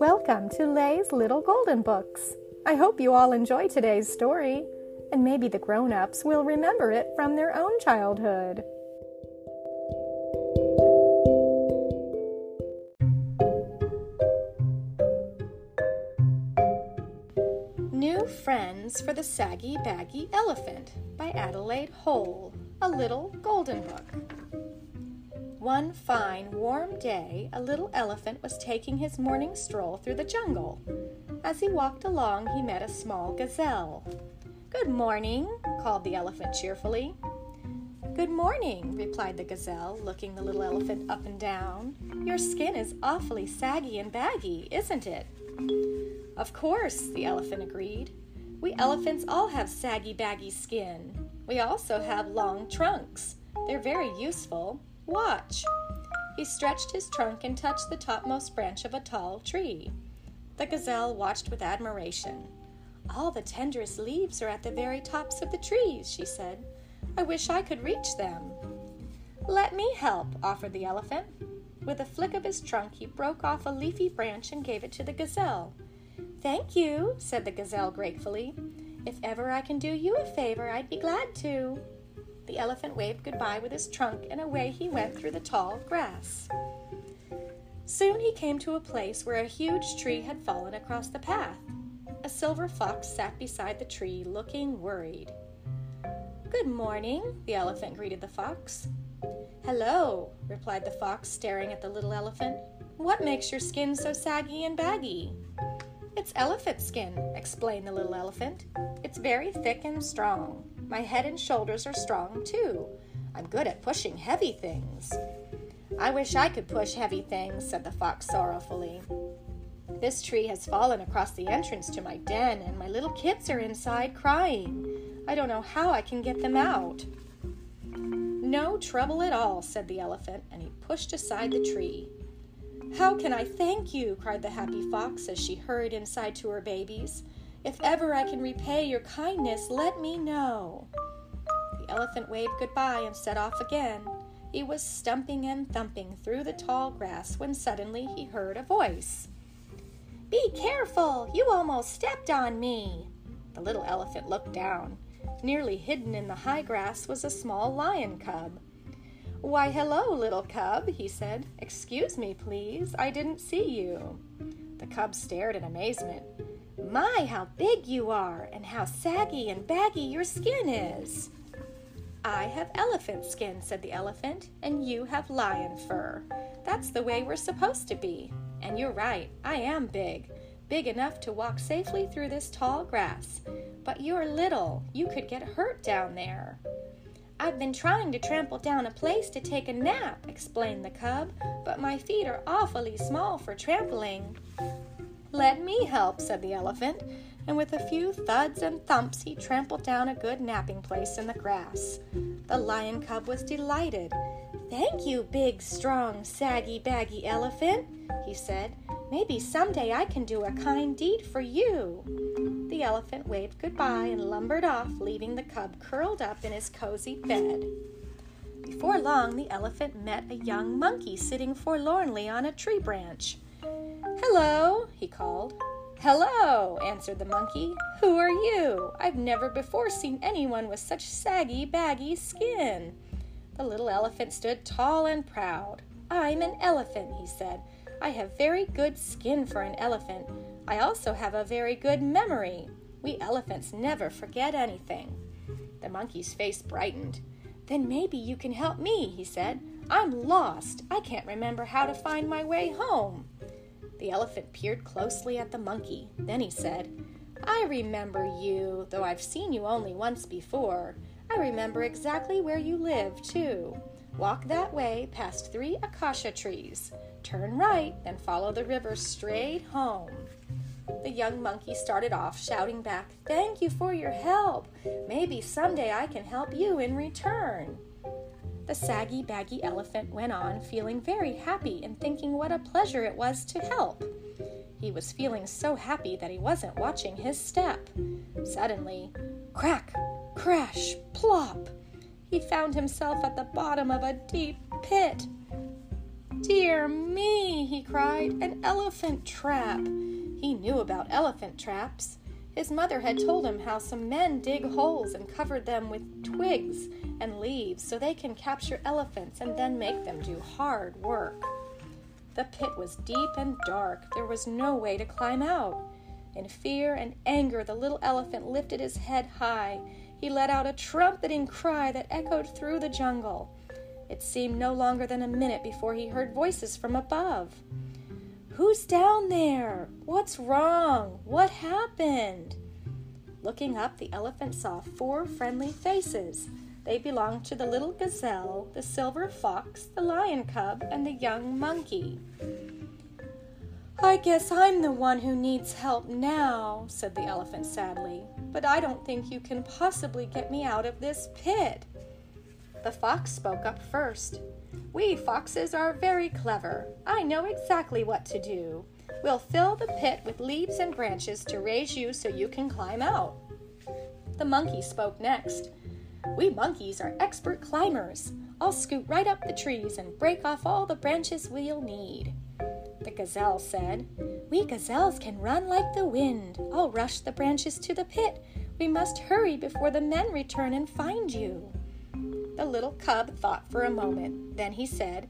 Welcome to Lay's Little Golden Books. I hope you all enjoy today's story, and maybe the grown ups will remember it from their own childhood. New Friends for the Saggy Baggy Elephant by Adelaide Holl, a little golden book. One fine, warm day, a little elephant was taking his morning stroll through the jungle. As he walked along, he met a small gazelle. Good morning, called the elephant cheerfully. Good morning, replied the gazelle, looking the little elephant up and down. Your skin is awfully saggy and baggy, isn't it? Of course, the elephant agreed. We elephants all have saggy, baggy skin. We also have long trunks. They're very useful. Watch! He stretched his trunk and touched the topmost branch of a tall tree. The gazelle watched with admiration. All the tenderest leaves are at the very tops of the trees, she said. I wish I could reach them. Let me help, offered the elephant. With a flick of his trunk, he broke off a leafy branch and gave it to the gazelle. Thank you, said the gazelle gratefully. If ever I can do you a favor, I'd be glad to. The elephant waved goodbye with his trunk, and away he went through the tall grass. Soon he came to a place where a huge tree had fallen across the path. A silver fox sat beside the tree, looking worried. Good morning, the elephant greeted the fox. Hello, replied the fox, staring at the little elephant. What makes your skin so saggy and baggy? It's elephant skin, explained the little elephant. It's very thick and strong. My head and shoulders are strong too. I'm good at pushing heavy things. I wish I could push heavy things, said the fox sorrowfully. This tree has fallen across the entrance to my den, and my little kits are inside crying. I don't know how I can get them out. No trouble at all, said the elephant, and he pushed aside the tree. How can I thank you? cried the happy fox as she hurried inside to her babies. If ever I can repay your kindness, let me know. The elephant waved goodbye and set off again. He was stumping and thumping through the tall grass when suddenly he heard a voice. Be careful! You almost stepped on me! The little elephant looked down. Nearly hidden in the high grass was a small lion cub. Why, hello, little cub, he said. Excuse me, please. I didn't see you. The cub stared in amazement. My, how big you are, and how saggy and baggy your skin is. I have elephant skin, said the elephant, and you have lion fur. That's the way we're supposed to be. And you're right, I am big, big enough to walk safely through this tall grass. But you're little, you could get hurt down there. I've been trying to trample down a place to take a nap, explained the cub, but my feet are awfully small for trampling. Let me help, said the elephant, and with a few thuds and thumps he trampled down a good napping place in the grass. The lion cub was delighted. Thank you, big, strong, saggy, baggy elephant, he said. Maybe someday I can do a kind deed for you. The elephant waved goodbye and lumbered off, leaving the cub curled up in his cozy bed. Before long, the elephant met a young monkey sitting forlornly on a tree branch. Hello, he called. Hello, answered the monkey. Who are you? I've never before seen anyone with such saggy, baggy skin. The little elephant stood tall and proud. I'm an elephant, he said. I have very good skin for an elephant. I also have a very good memory. We elephants never forget anything. The monkey's face brightened. Then maybe you can help me, he said. I'm lost. I can't remember how to find my way home. The elephant peered closely at the monkey. Then he said, I remember you, though I've seen you only once before. I remember exactly where you live, too. Walk that way past three acacia trees. Turn right, then follow the river straight home. The young monkey started off, shouting back, Thank you for your help. Maybe someday I can help you in return. The saggy, baggy elephant went on, feeling very happy and thinking what a pleasure it was to help. He was feeling so happy that he wasn't watching his step. Suddenly, crack, crash, plop! He found himself at the bottom of a deep pit. Dear me, he cried, an elephant trap. He knew about elephant traps. His mother had told him how some men dig holes and cover them with twigs and leaves so they can capture elephants and then make them do hard work. The pit was deep and dark. There was no way to climb out. In fear and anger, the little elephant lifted his head high. He let out a trumpeting cry that echoed through the jungle. It seemed no longer than a minute before he heard voices from above. Who's down there? What's wrong? What happened? Looking up, the elephant saw four friendly faces. They belonged to the little gazelle, the silver fox, the lion cub, and the young monkey. I guess I'm the one who needs help now, said the elephant sadly, but I don't think you can possibly get me out of this pit. The fox spoke up first. We foxes are very clever. I know exactly what to do. We'll fill the pit with leaves and branches to raise you so you can climb out. The monkey spoke next. We monkeys are expert climbers. I'll scoot right up the trees and break off all the branches we'll need. The gazelle said, We gazelles can run like the wind. I'll rush the branches to the pit. We must hurry before the men return and find you. The little cub thought for a moment. Then he said,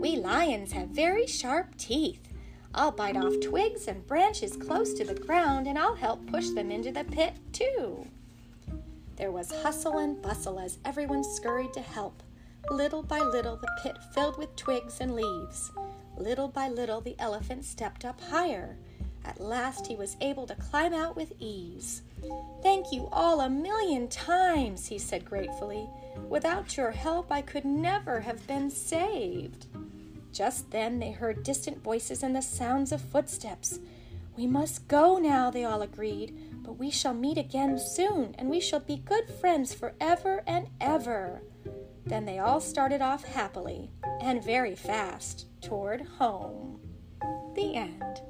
We lions have very sharp teeth. I'll bite off twigs and branches close to the ground and I'll help push them into the pit, too. There was hustle and bustle as everyone scurried to help. Little by little, the pit filled with twigs and leaves. Little by little, the elephant stepped up higher. At last, he was able to climb out with ease. Thank you all a million times, he said gratefully. Without your help, I could never have been saved. Just then they heard distant voices and the sounds of footsteps. We must go now, they all agreed, but we shall meet again soon, and we shall be good friends forever and ever. Then they all started off happily and very fast toward home. The end.